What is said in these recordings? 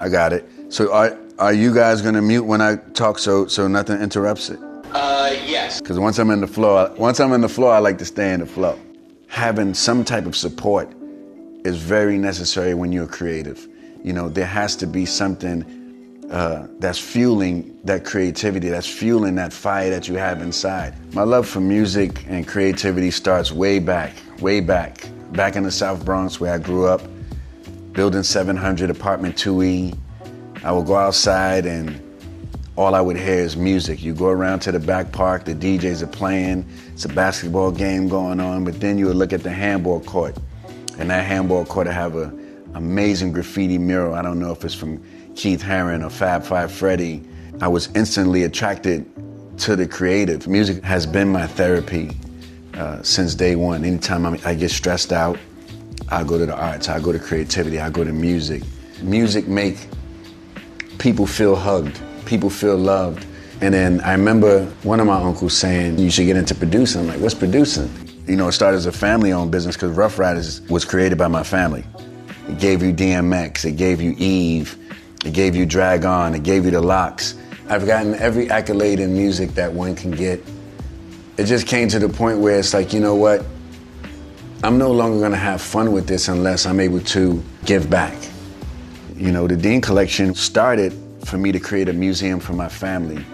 I got it. So are are you guys gonna mute when I talk so so nothing interrupts it? Uh, yes. Because once I'm in the flow, once I'm in the flow, I like to stay in the flow. Having some type of support is very necessary when you're creative. You know, there has to be something uh, that's fueling that creativity, that's fueling that fire that you have inside. My love for music and creativity starts way back, way back, back in the South Bronx where I grew up, building 700, apartment 2E. I would go outside and all I would hear is music. You go around to the back park, the DJs are playing, it's a basketball game going on, but then you would look at the handball court, and that handball court would have a amazing graffiti mural. I don't know if it's from Keith Haring or Fab Five Freddy. I was instantly attracted to the creative. Music has been my therapy uh, since day one. Anytime I'm, I get stressed out, I go to the arts, I go to creativity, I go to music. Music make people feel hugged people feel loved. And then I remember one of my uncles saying, you should get into producing. I'm like, what's producing? You know, it started as a family owned business because Ruff Ryders was created by my family. It gave you DMX, it gave you Eve, it gave you Drag On, it gave you the LOX. I've gotten every accolade in music that one can get. It just came to the point where it's like, you know what? I'm no longer gonna have fun with this unless I'm able to give back. You know, the Dean Collection started for me to create a museum for my family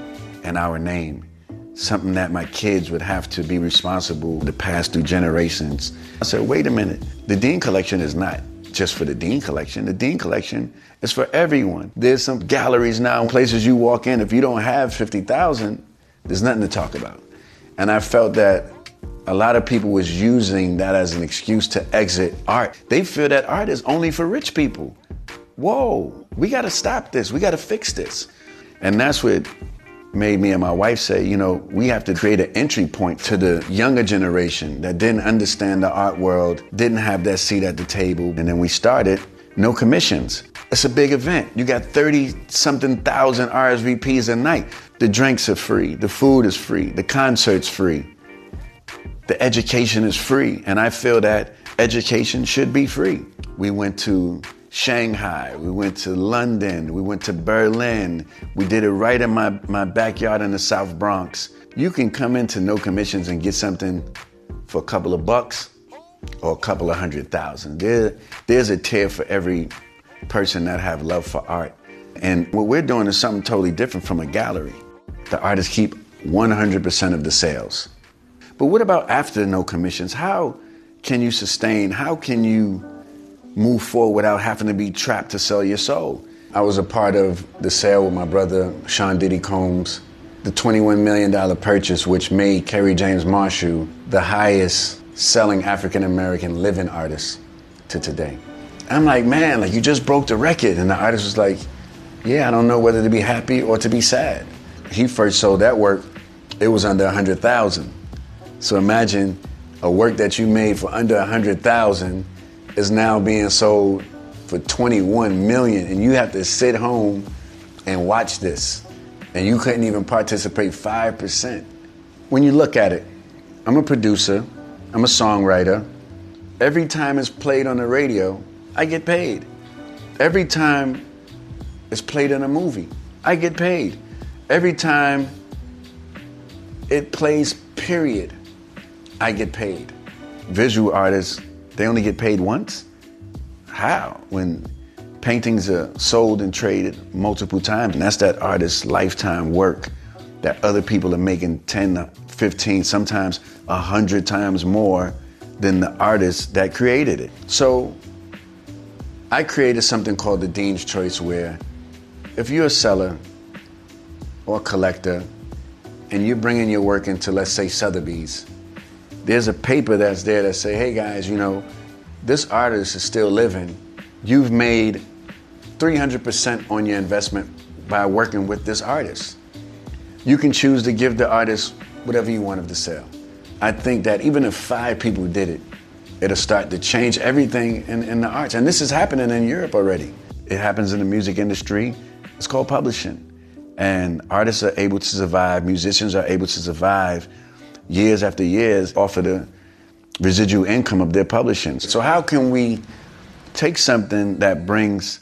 and our name. Something that my kids would have to be responsible to pass through generations. I said, wait a minute, the Dean Collection is not just for the Dean Collection. The Dean Collection is for everyone. There's some galleries now, and places you walk in, if you don't have 50,000, there's nothing to talk about. And I felt that a lot of people was using that as an excuse to exit art. They feel that art is only for rich people whoa, we got to stop this. We got to fix this. And that's what made me and my wife say, you know, we have to create an entry point to the younger generation that didn't understand the art world, didn't have that seat at the table. And then we started No Commissions. It's a big event. You got 30 something thousand RSVPs a night. The drinks are free, the food is free, the concert's free, the education is free. And I feel that education should be free. We went to Shanghai, we went to London, we went to Berlin. We did it right in my, my backyard in the South Bronx. You can come into no commissions and get something for a couple of bucks or a couple of hundred thousand. There, there's a tier for every person that have love for art. And what we're doing is something totally different from a gallery. The artists keep 100% of the sales. But what about after no commissions? How can you sustain? How can you move forward without having to be trapped to sell your soul. I was a part of the sale with my brother, Sean Diddy Combs, the $21 million purchase, which made Kerry James Marshall the highest selling African American living artist to today. I'm like, man, like you just broke the record. And the artist was like, yeah, I don't know whether to be happy or to be sad. He first sold that work, it was under 100,000. So imagine a work that you made for under 100,000 is now being sold for 21 million and you have to sit home and watch this and you couldn't even participate 5%. When you look at it, I'm a producer, I'm a songwriter. Every time it's played on the radio, I get paid. Every time it's played in a movie, I get paid. Every time it plays, period, I get paid. Visual artists they only get paid once? How? When paintings are sold and traded multiple times, and that's that artist's lifetime work that other people are making 10, 15, sometimes 100 times more than the artist that created it. So I created something called the Dean's Choice where if you're a seller or a collector and you're bringing your work into, let's say, Sotheby's, there's a paper that's there that say, hey guys, you know, this artist is still living. You've made 300% on your investment by working with this artist. You can choose to give the artist whatever you want of the sale. I think that even if five people did it, it'll start to change everything in, in the arts. And this is happening in Europe already. It happens in the music industry. It's called publishing. And artists are able to survive, musicians are able to survive years after years off of the residual income of their publishing. So how can we take something that brings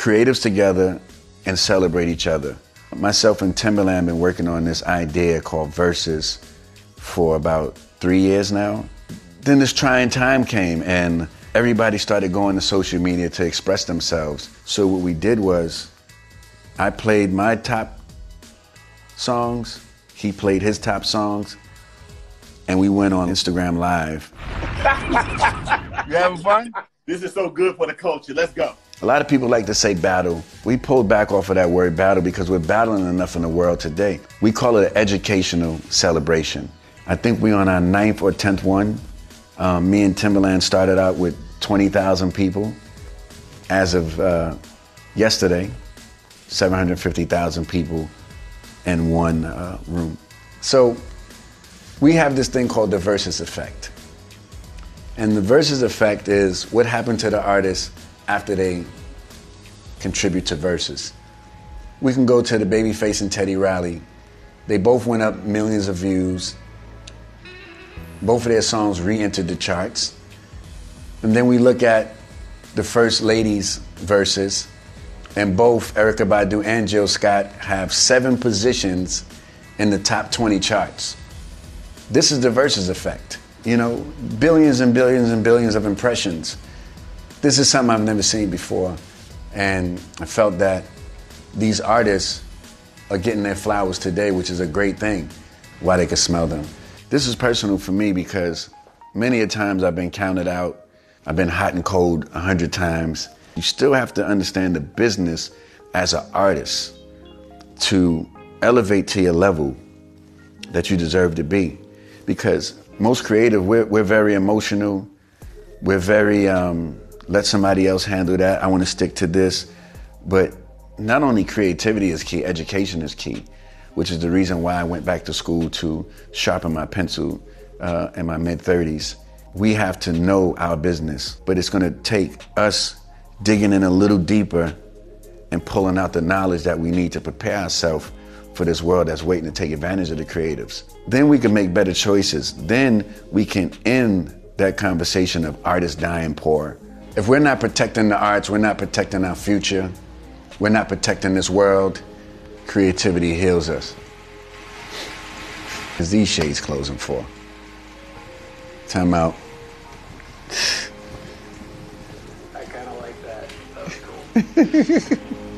creatives together and celebrate each other. Myself and Timbaland been working on this idea called Verzuz for about three years now. Then this trying time came and everybody started going to social media to express themselves. So what we did was I played my top songs, he played his top songs, and we went on Instagram Live. you having fun? This is so good for the culture. Let's go. A lot of people like to say battle. We pulled back off of that word battle because we're battling enough in the world today. We call it an educational celebration. I think we're on our ninth or tenth one. Um, me and Timbaland started out with 20,000 people. As of uh, yesterday, 750,000 people in one uh, room. So we have this thing called the Verzuz effect. And the Verzuz effect is what happened to the artist after they contribute to Verzuz. We can go to the Babyface and Teddy Riley. They both went up millions of views. Both of their songs re-entered the charts. And then we look at the First Lady's Verzuz, and both Erykah Badu and Jill Scott have seven positions in the top 20 charts. This is the Verzuz effect. You know, billions and billions and billions of impressions this is something I've never seen before. And I felt that these artists are getting their flowers today, which is a great thing, why they can smell them. This is personal for me because many a times I've been counted out. I've been hot and cold a hundred times. You still have to understand the business as an artist to elevate to your level that you deserve to be. Because most creative, we're, we're very emotional. We're very, um, let somebody else handle that. I want to stick to this. But not only creativity is key, education is key, which is the reason why I went back to school to sharpen my pencil uh, in my mid 30s. We have to know our business, but it's going to take us digging in a little deeper and pulling out the knowledge that we need to prepare ourselves for this world that's waiting to take advantage of the creatives. Then we can make better choices. Then we can end that conversation of artists dying poor if we're not protecting the arts, we're not protecting our future, we're not protecting this world, creativity heals us. Is these shades closing for? Time out. Cool.